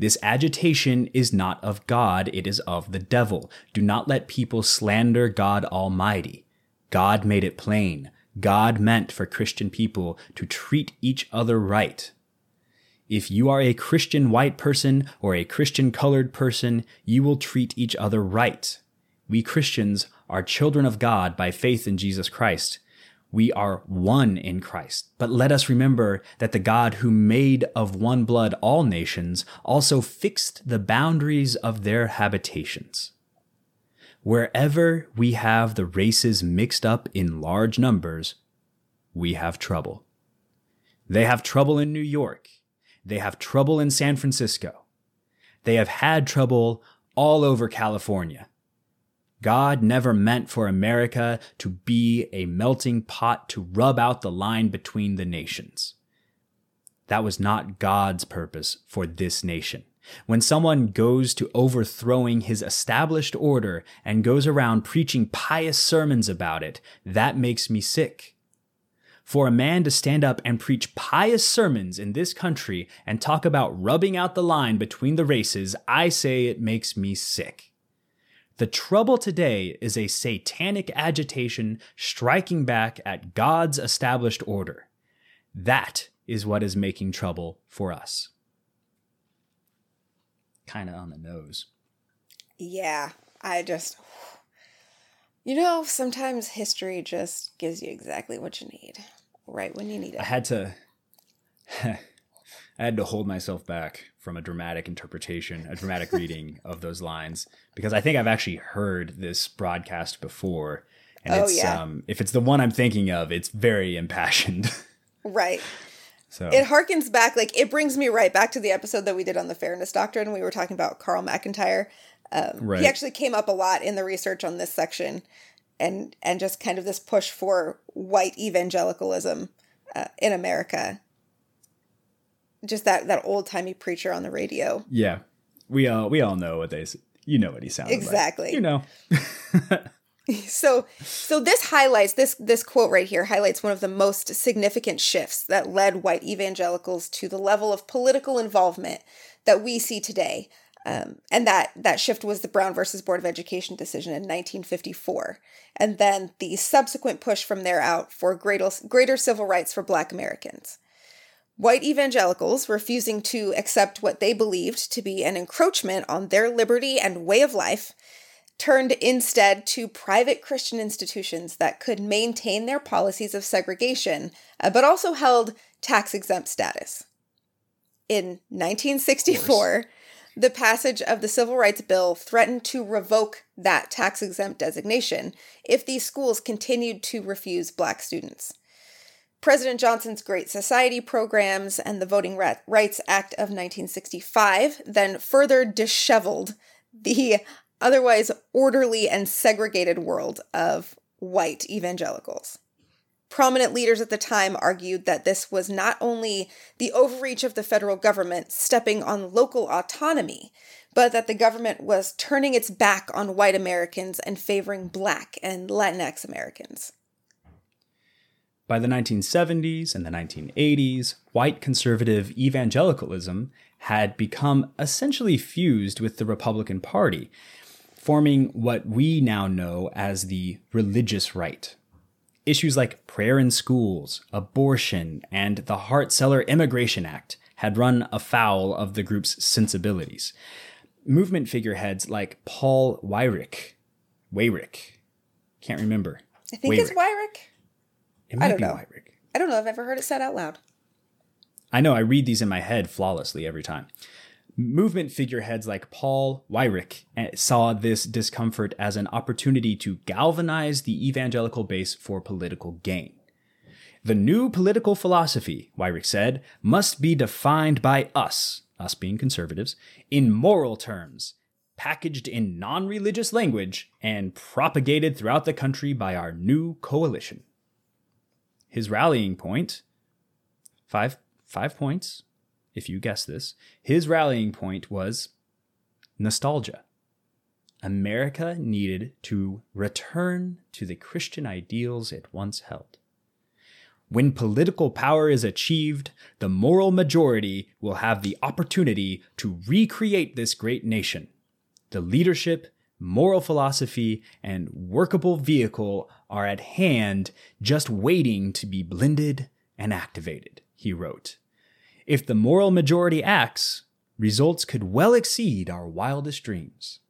Speaker 1: this agitation is not of God, it is of the devil. Do not let people slander God Almighty. God made it plain. God meant for Christian people to treat each other right. If you are a Christian white person or a Christian colored person, you will treat each other right. We Christians are children of God by faith in Jesus Christ. We are one in Christ. But let us remember that the God who made of one blood all nations also fixed the boundaries of their habitations. Wherever we have the races mixed up in large numbers, we have trouble. They have trouble in New York. They have trouble in San Francisco. They have had trouble all over California. God never meant for America to be a melting pot to rub out the line between the nations. That was not God's purpose for this nation. When someone goes to overthrowing his established order and goes around preaching pious sermons about it, that makes me sick. For a man to stand up and preach pious sermons in this country and talk about rubbing out the line between the races, I say it makes me sick. The trouble today is a satanic agitation striking back at God's established order. That is what is making trouble for us. Kind of on the nose.
Speaker 2: Yeah, I just, you know, sometimes history just gives you exactly what you need right when you need it.
Speaker 1: I had to I had to hold myself back from a dramatic interpretation, a dramatic reading of those lines because I think I've actually heard this broadcast before And
Speaker 2: Oh,
Speaker 1: it's
Speaker 2: yeah.
Speaker 1: um if it's the one I'm thinking of, it's very impassioned.
Speaker 2: Right.
Speaker 1: so
Speaker 2: It harkens back, like, it brings me right back to the episode that we did on the Fairness Doctrine. We were talking about Carl McIntire. Um,
Speaker 1: Right.
Speaker 2: He actually came up a lot in the research on this section and, and just kind of this push for white evangelicalism uh, in America. Just that, that old timey preacher on the radio.
Speaker 1: yeah. We all we all know what they you know what he sounds
Speaker 2: Exactly.
Speaker 1: like. You know.
Speaker 2: So so this highlights this this quote right here highlights one of the most significant shifts that led white evangelicals to the level of political involvement that we see today. Um, and that that shift was the Brown versus Board of Education decision in 1954, and then the subsequent push from there out for greater greater civil rights for Black Americans. White evangelicals refusing to accept what they believed to be an encroachment on their liberty and way of life turned instead to private Christian institutions that could maintain their policies of segregation, uh, but also held tax exempt status. In 1964, the passage of the Civil Rights Bill threatened to revoke that tax exempt designation if these schools continued to refuse black students. President Johnson's Great Society programs and the Voting Rights Act of 1965 then further disheveled the otherwise orderly and segregated world of white evangelicals. Prominent leaders at the time argued that this was not only the overreach of the federal government stepping on local autonomy, but that the government was turning its back on white Americans and favoring black and Latinx Americans.
Speaker 1: By the 1970s and the 1980s, white conservative evangelicalism had become essentially fused with the Republican Party, forming what we now know as the religious right. Issues like prayer in schools, abortion, and the Hart Celler Immigration Act had run afoul of the group's sensibilities. Movement figureheads like Paul Weyrich, Weyrick, can't remember.
Speaker 2: I think it's
Speaker 1: Weyrick. Might
Speaker 2: don't
Speaker 1: be
Speaker 2: know.
Speaker 1: Weyrich.
Speaker 2: I don't know. I've ever heard it said out loud.
Speaker 1: I know I read these in my head flawlessly every time. Movement figureheads like Paul Weyrich eh, saw this discomfort as an opportunity to galvanize the evangelical base for political gain. The new political philosophy, Weyrich said, must be defined by us, us being conservatives, in moral terms, packaged in non religious language, and propagated throughout the country by our new coalition. His rallying point five five points if you guess this his rallying point was nostalgia. America needed to return to the christian ideals it once held. When political power is achieved the moral majority will have the opportunity to recreate this great nation. The leadership moral philosophy and workable vehicle are at hand just waiting to be blended and activated, he wrote. If the moral majority acts, results could well exceed our wildest dreams.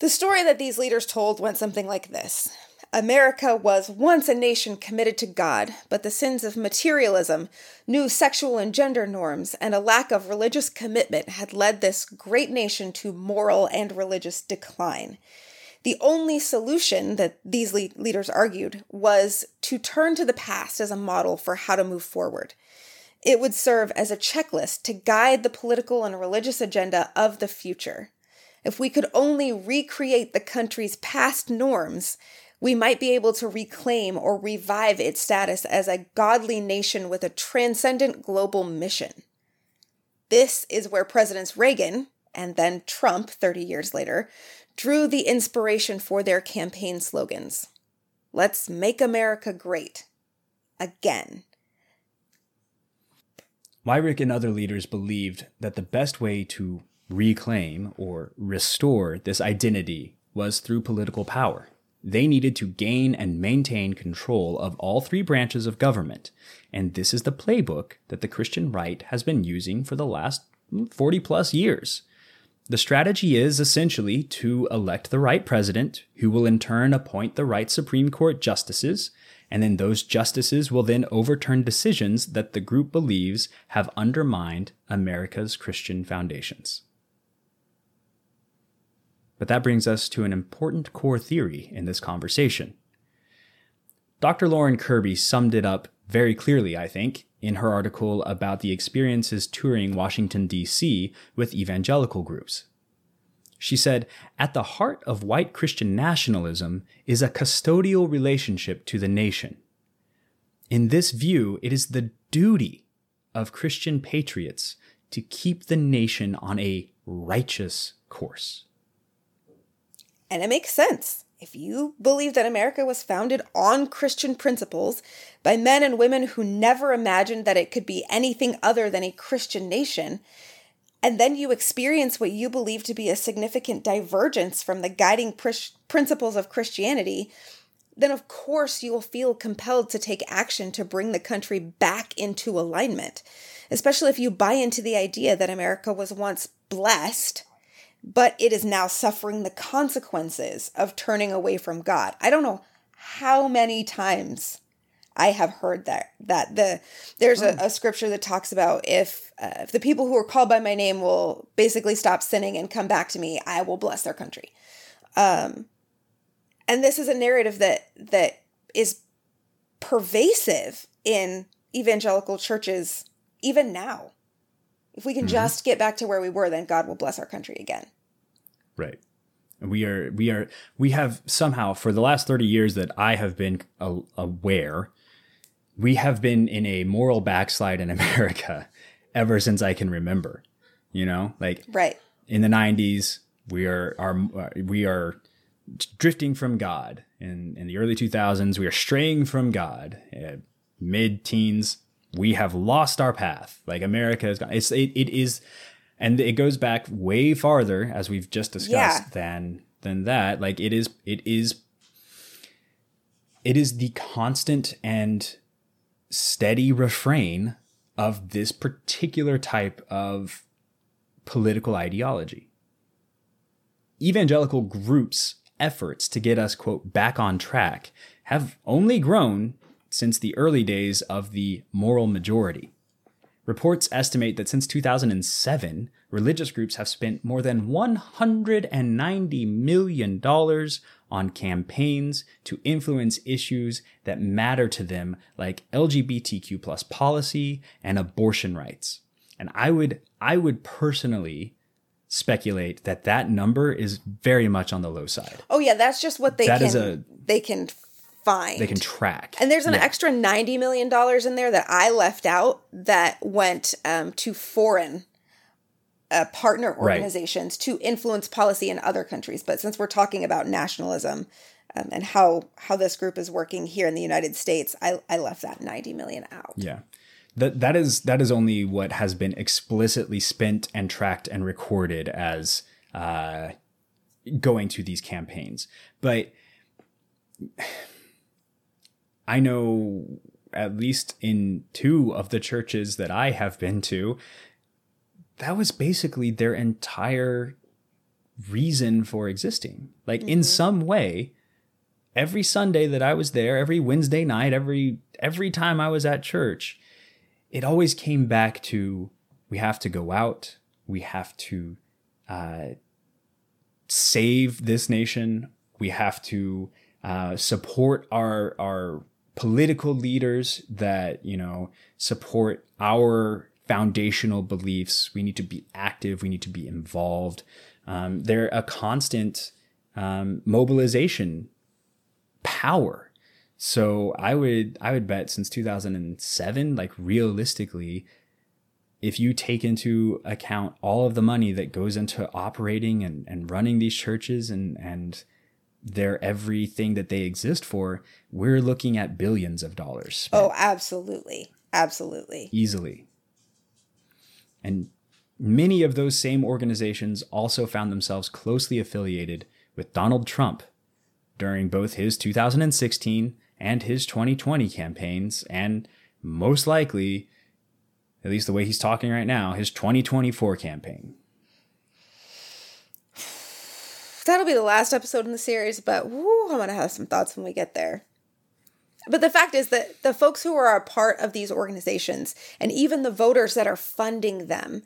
Speaker 2: The story that these leaders told went something like this America was once a nation committed to God, but the sins of materialism, new sexual and gender norms, and a lack of religious commitment had led this great nation to moral and religious decline. The only solution that these le- leaders argued was to turn to the past as a model for how to move forward. It would serve as a checklist to guide the political and religious agenda of the future. If we could only recreate the country's past norms, we might be able to reclaim or revive its status as a godly nation with a transcendent global mission. This is where Presidents Reagan and then Trump, 30 years later, drew the inspiration for their campaign slogans. Let's make America great. Again.
Speaker 1: Weyrich and other leaders believed that the best way to reclaim or restore this identity was through political power. They needed to gain and maintain control of all three branches of government, and this is the playbook that the Christian right has been using for the last mm, 40 plus years. The strategy is essentially to elect the right president, who will in turn appoint the right Supreme Court justices, and then those justices will then overturn decisions that the group believes have undermined America's Christian foundations. But that brings us to an important core theory in this conversation. Dr. Lauren Kerby summed it up very clearly, I think, in her article about the experiences touring Washington, D.C. with evangelical groups. She said, At the heart of white Christian nationalism is a custodial relationship to the nation. In this view, it is the duty of Christian patriots to keep the nation on a righteous course.
Speaker 2: And it makes sense. If you believe that America was founded on Christian principles by men and women who never imagined that it could be anything other than a Christian nation, and then you experience what you believe to be a significant divergence from the guiding pr- principles of Christianity, then of course you will feel compelled to take action to bring the country back into alignment, especially if you buy into the idea that America was once blessed but it is now suffering the consequences of turning away from God. I don't know how many times I have heard that that the there's a, a scripture that talks about if uh, if the people who are called by my name will basically stop sinning and come back to me, I will bless their country. Um, and this is a narrative that that is pervasive in evangelical churches even now. If we can mm-hmm. just get back to where we were, then God will bless our country again.
Speaker 1: Right. And We are we are we have somehow for the last 30 years that I have been aware we have been in a moral backslide in America ever since I can remember. You know, like
Speaker 2: right
Speaker 1: in the 90s, we are are we are drifting from God. In in the early 2000s, we are straying from God. Uh, Mid teens, we have lost our path. Like America has gone. It's it, it is, and it goes back way farther as we've just discussed yeah. than than that. Like it is it is it is the constant and steady refrain of this particular type of political ideology. Evangelical groups' efforts to get us, quote, back on track have only grown since the early days of the moral majority. Reports estimate that since 2007, religious groups have spent more than $190 million on campaigns to influence issues that matter to them, like LGBTQ plus policy and abortion rights. And I would, I would personally speculate that that number is very much on the low side.
Speaker 2: Oh yeah, that's just what they that can a, they can find.
Speaker 1: They can track.
Speaker 2: And there's an yeah. extra $90 million in there that I left out that went um, to foreign uh, partner organizations right. to influence policy in other countries. But since we're talking about nationalism um, and how how this group is working here in the United States, I, I left that 90 million out.
Speaker 1: Yeah. That, that is that is only what has been explicitly spent and tracked and recorded as uh, going to these campaigns. But I know at least in two of the churches that I have been to, that was basically their entire reason for existing. Like mm-hmm. in some way, every Sunday that I was there, every Wednesday night, every every time I was at church, it always came back to we have to go out, we have to uh, save this nation, we have to uh, support our our political leaders that you know support our foundational beliefs. We need to be active. We need to be involved. Um, they're a constant um, mobilization power. So I would I would bet since 2007, like realistically, if you take into account all of the money that goes into operating and, and running these churches and and their everything that they exist for, we're looking at billions of dollars.
Speaker 2: Spent. Oh, absolutely. Absolutely.
Speaker 1: Easily. And many of those same organizations also found themselves closely affiliated with Donald Trump during both his 2016 and his 2020 campaigns, and most likely, at least the way he's talking right now, his 2024 campaign
Speaker 2: that'll be the last episode in the series, but woo, I'm going to have some thoughts when we get there. But the fact is that the folks who are a part of these organizations and even the voters that are funding them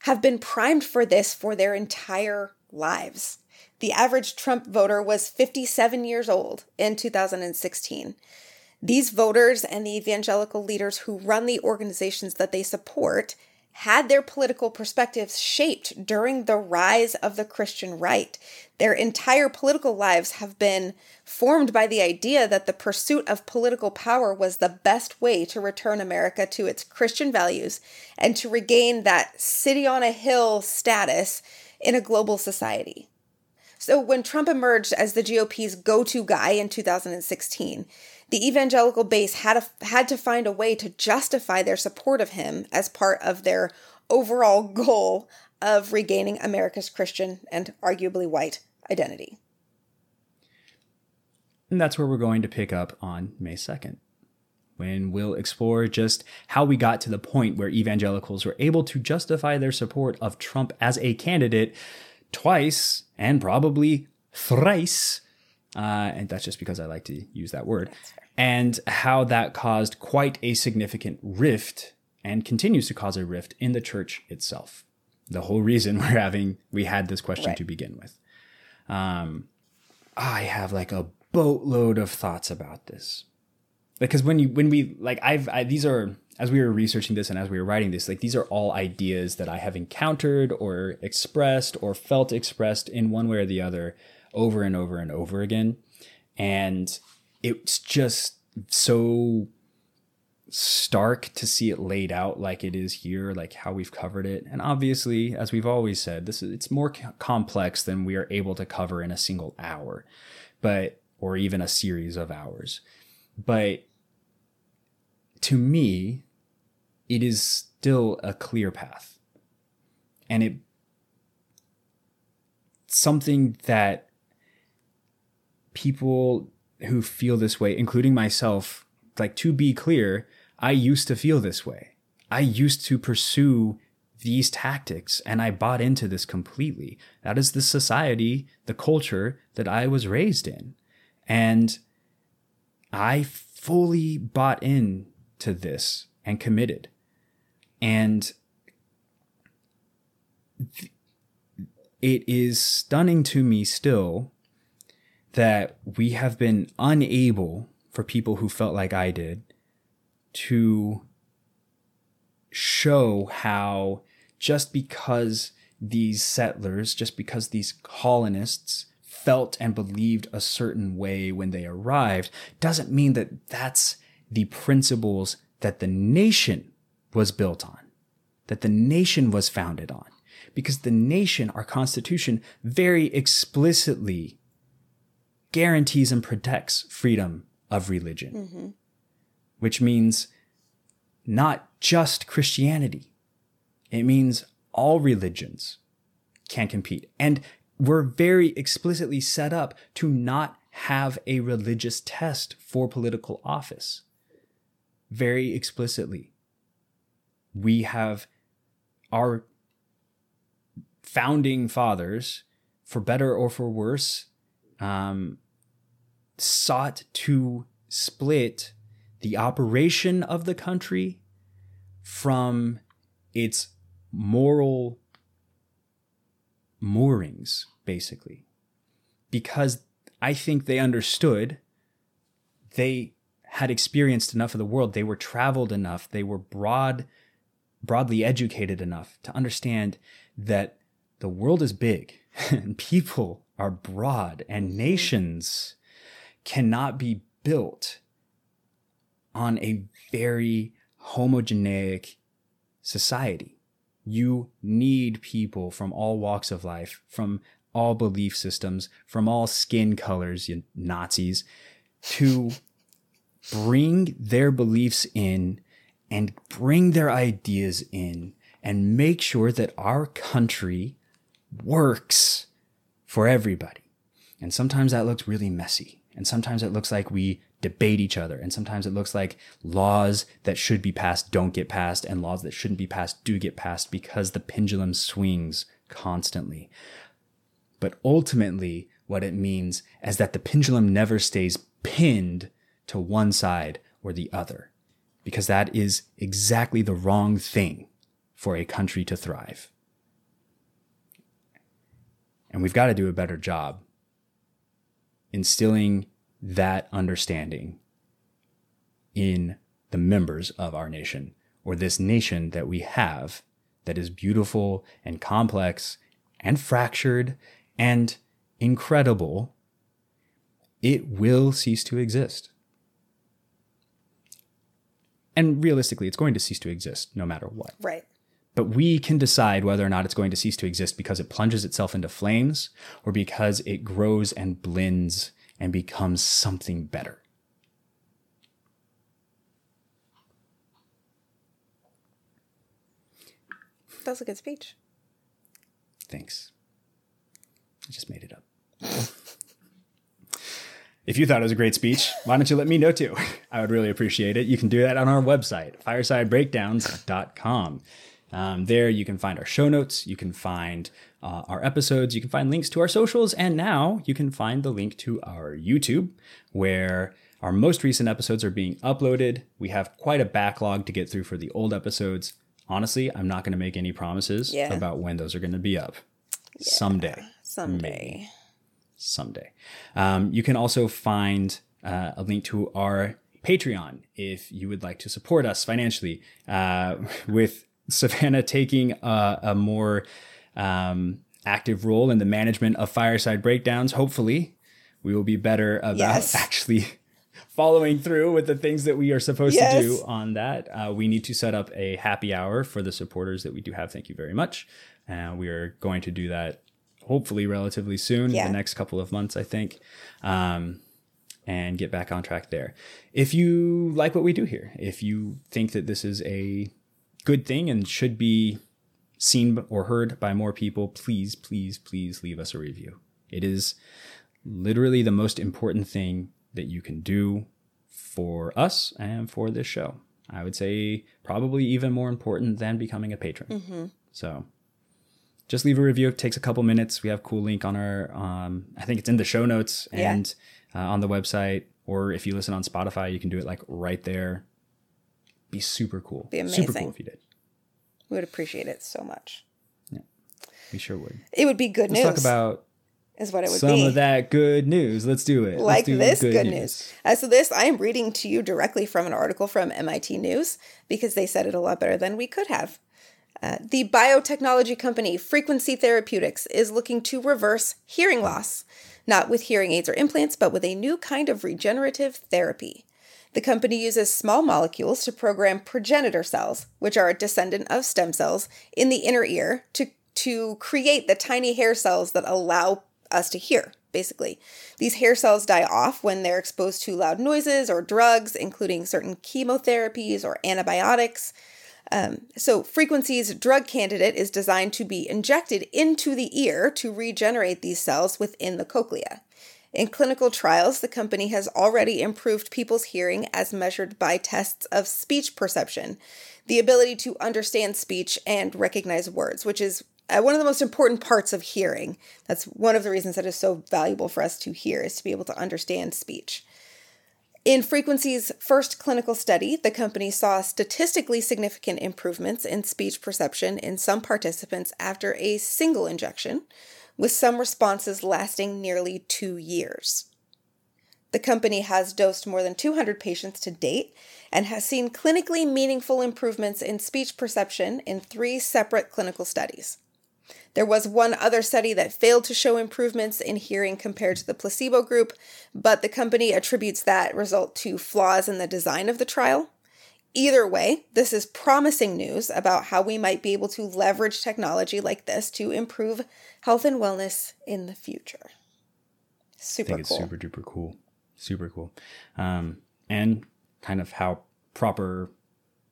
Speaker 2: have been primed for this for their entire lives. The average Trump voter was 57 years old in 2016. These voters and the evangelical leaders who run the organizations that they support had their political perspectives shaped during the rise of the Christian right. Their entire political lives have been formed by the idea that the pursuit of political power was the best way to return America to its Christian values and to regain that city on a hill status in a global society. So when Trump emerged as the GOP's go to guy in 2016, the evangelical base had, a, had to find a way to justify their support of him as part of their overall goal of regaining America's Christian and arguably white identity.
Speaker 1: And that's where we're going to pick up on May 2nd, when we'll explore just how we got to the point where evangelicals were able to justify their support of Trump as a candidate twice and probably thrice. Uh, and that's just because I like to use that word and how that caused quite a significant rift and continues to cause a rift in the church itself. The whole reason we're having we had this question right. to begin with. Um, I have like a boatload of thoughts about this because when you when we like I've I, these are as we were researching this and as we were writing this like these are all ideas that I have encountered or expressed or felt expressed in one way or the other over and over and over again. And it's just so stark to see it laid out like it is here like how we've covered it. And obviously as we've always said this is it's more complex than we are able to cover in a single hour but or even a series of hours. But to me it is still a clear path. And it something that people who feel this way, including myself, like to be clear, I used to feel this way. I used to pursue these tactics and I bought into this completely. That is the society, the culture that I was raised in. And I fully bought in to this and committed. And it is stunning to me still that we have been unable for people who felt like I did to show how just because these settlers, just because these colonists felt and believed a certain way when they arrived, doesn't mean that that's the principles that the nation was built on, that the nation was founded on. Because the nation, our Constitution, very explicitly guarantees and protects freedom of religion, mm-hmm. which means not just Christianity. It means all religions can compete. And we're very explicitly set up to not have a religious test for political office. Very explicitly. We have our founding fathers, for better or for worse, um, sought to split the operation of the country from its moral moorings, basically. Because I think they understood they had experienced enough of the world, they were traveled enough, they were broad broadly educated enough to understand that the world is big and people are broad and nations cannot be built on a very homogeneic society. You need people from all walks of life, from all belief systems, from all skin colors, you Nazis, to bring their beliefs in and bring their ideas in and make sure that our country works for everybody. And sometimes that looks really messy. And sometimes it looks like we debate each other. And sometimes it looks like laws that should be passed don't get passed and laws that shouldn't be passed do get passed because the pendulum swings constantly. But ultimately, what it means is that the pendulum never stays pinned to one side or the other, because that is exactly the wrong thing for a country to thrive. And we've got to do a better job instilling that understanding in the members of our nation or this nation that we have that is beautiful and complex and fractured and incredible, it will cease to exist. And realistically, it's going to cease to exist no matter what.
Speaker 2: Right.
Speaker 1: But we can decide whether or not it's going to cease to exist because it plunges itself into flames or because it grows and blends and becomes something better.
Speaker 2: That was a good speech.
Speaker 1: Thanks. I just made it up. if you thought it was a great speech, why don't you let me know too? I would really appreciate it. You can do that on our website, firesidebreakdowns.com. Um, there you can find our show notes, you can find uh, our episodes, you can find links to our socials, and now you can find the link to our YouTube, where our most recent episodes are being uploaded. We have quite a backlog to get through for the old episodes. Honestly, I'm not going to make any promises
Speaker 2: Yeah.
Speaker 1: about when those are going to be up. Someday
Speaker 2: Someday.
Speaker 1: someday. Um, you can also find uh, a link to our Patreon if you would like to support us financially. Uh, with Savannah taking a, a more um, active role in the management of fireside breakdowns, hopefully, we will be better about
Speaker 2: Yes.
Speaker 1: actually following through with the things that we are supposed
Speaker 2: Yes.
Speaker 1: to do on that. Uh, we need to set up a happy hour for the supporters that we do have. Thank you very much. Uh, we are going to do that hopefully relatively soon,
Speaker 2: Yeah.
Speaker 1: the next couple of months, I think, um, and get back on track there. If you like what we do here, if you think that this is a good thing and should be seen or heard by more people, please, please, please leave us a review. It is literally the most important thing that you can do for us and for this show. I would say probably even more important than becoming a patron. So just leave a review. It takes a couple minutes. We have a cool link on our, um, I think it's in the show notes
Speaker 2: Yeah.
Speaker 1: and uh, on the website. Or if you listen on Spotify, you can do it like right there. Be super cool.
Speaker 2: Be
Speaker 1: Super cool if you did.
Speaker 2: We would appreciate it so much.
Speaker 1: Yeah, we sure would.
Speaker 2: It would be good
Speaker 1: Let's
Speaker 2: news.
Speaker 1: talk about
Speaker 2: is what it would
Speaker 1: some
Speaker 2: be.
Speaker 1: of that good news. Let's do it. Let's
Speaker 2: like
Speaker 1: do
Speaker 2: this good, news. Uh, so this I am reading to you directly from an article from MIT News because they said it a lot better than we could have. Uh, the biotechnology company Frequency Therapeutics is looking to reverse hearing loss, not with hearing aids or implants, but with a new kind of regenerative therapy. The company uses small molecules to program progenitor cells, which are a descendant of stem cells, in the inner ear to, to create the tiny hair cells that allow us to hear, basically. These hair cells die off when they're exposed to loud noises or drugs, including certain chemotherapies or antibiotics. Um, so, Frequency's drug candidate is designed to be injected into the ear to regenerate these cells within the cochlea. In clinical trials, the company has already improved people's hearing as measured by tests of speech perception, the ability to understand speech and recognize words, which is uh, one of the most important parts of hearing. That's one of the reasons that is so valuable for us to hear, is to be able to understand speech. In Frequency's first clinical study, the company saw statistically significant improvements in speech perception in some participants after a single injection, with some responses lasting nearly two years. The company has dosed more than 200 patients to date and has seen clinically meaningful improvements in speech perception in three separate clinical studies. There was one other study that failed to show improvements in hearing compared to the placebo group, but the company attributes that result to flaws in the design of the trial. Either way, this is promising news about how we might be able to leverage technology like this to improve health and wellness in the future.
Speaker 1: I
Speaker 2: Super
Speaker 1: think it's
Speaker 2: cool.
Speaker 1: super duper cool. Super cool. Um, and kind of how proper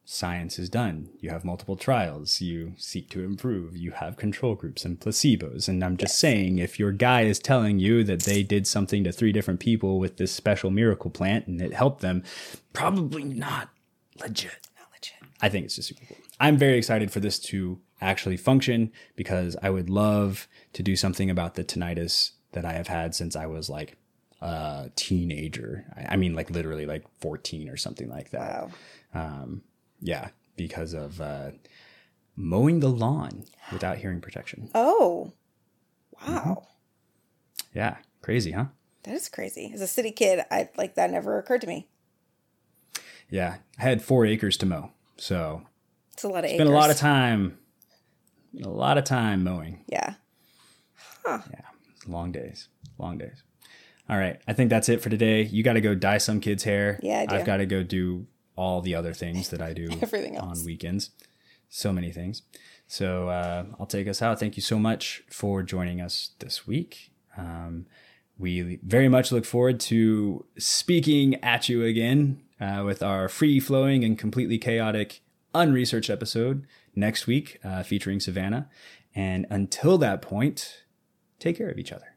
Speaker 1: science is done. You have multiple trials, you seek to improve, you have control groups and placebos. And I'm just saying, if your guy is telling you that they did something to three different people with this special miracle plant and it helped them, probably not legit.
Speaker 2: Not legit.
Speaker 1: I think it's just super cool. I'm very excited for this to actually function because I would love to do something about the tinnitus that I have had since I was like a teenager. I I mean, like literally like 14 or something like that.
Speaker 2: Wow.
Speaker 1: Yeah, because of uh, mowing the lawn without hearing protection.
Speaker 2: Oh, Wow.
Speaker 1: Yeah, crazy, huh?
Speaker 2: That is crazy. As a city kid, I like that never occurred to me.
Speaker 1: Yeah, I had four acres to mow, so
Speaker 2: It's a lot of acres.
Speaker 1: spent a lot of time, a lot of time mowing. Yeah. Huh.
Speaker 2: Yeah,
Speaker 1: long days, long days. All right, I think that's it for today. You got to go dye some kid's hair.
Speaker 2: Yeah, I do.
Speaker 1: have got to go do all the other things that I do
Speaker 2: Everything else.
Speaker 1: on weekends. So many things. So uh, I'll take us out. Thank you so much for joining us this week. Um, we very much look forward to speaking at you again uh, with our free flowing and completely chaotic, unresearched episode next week uh, featuring Savannah. And until that point, take care of each other.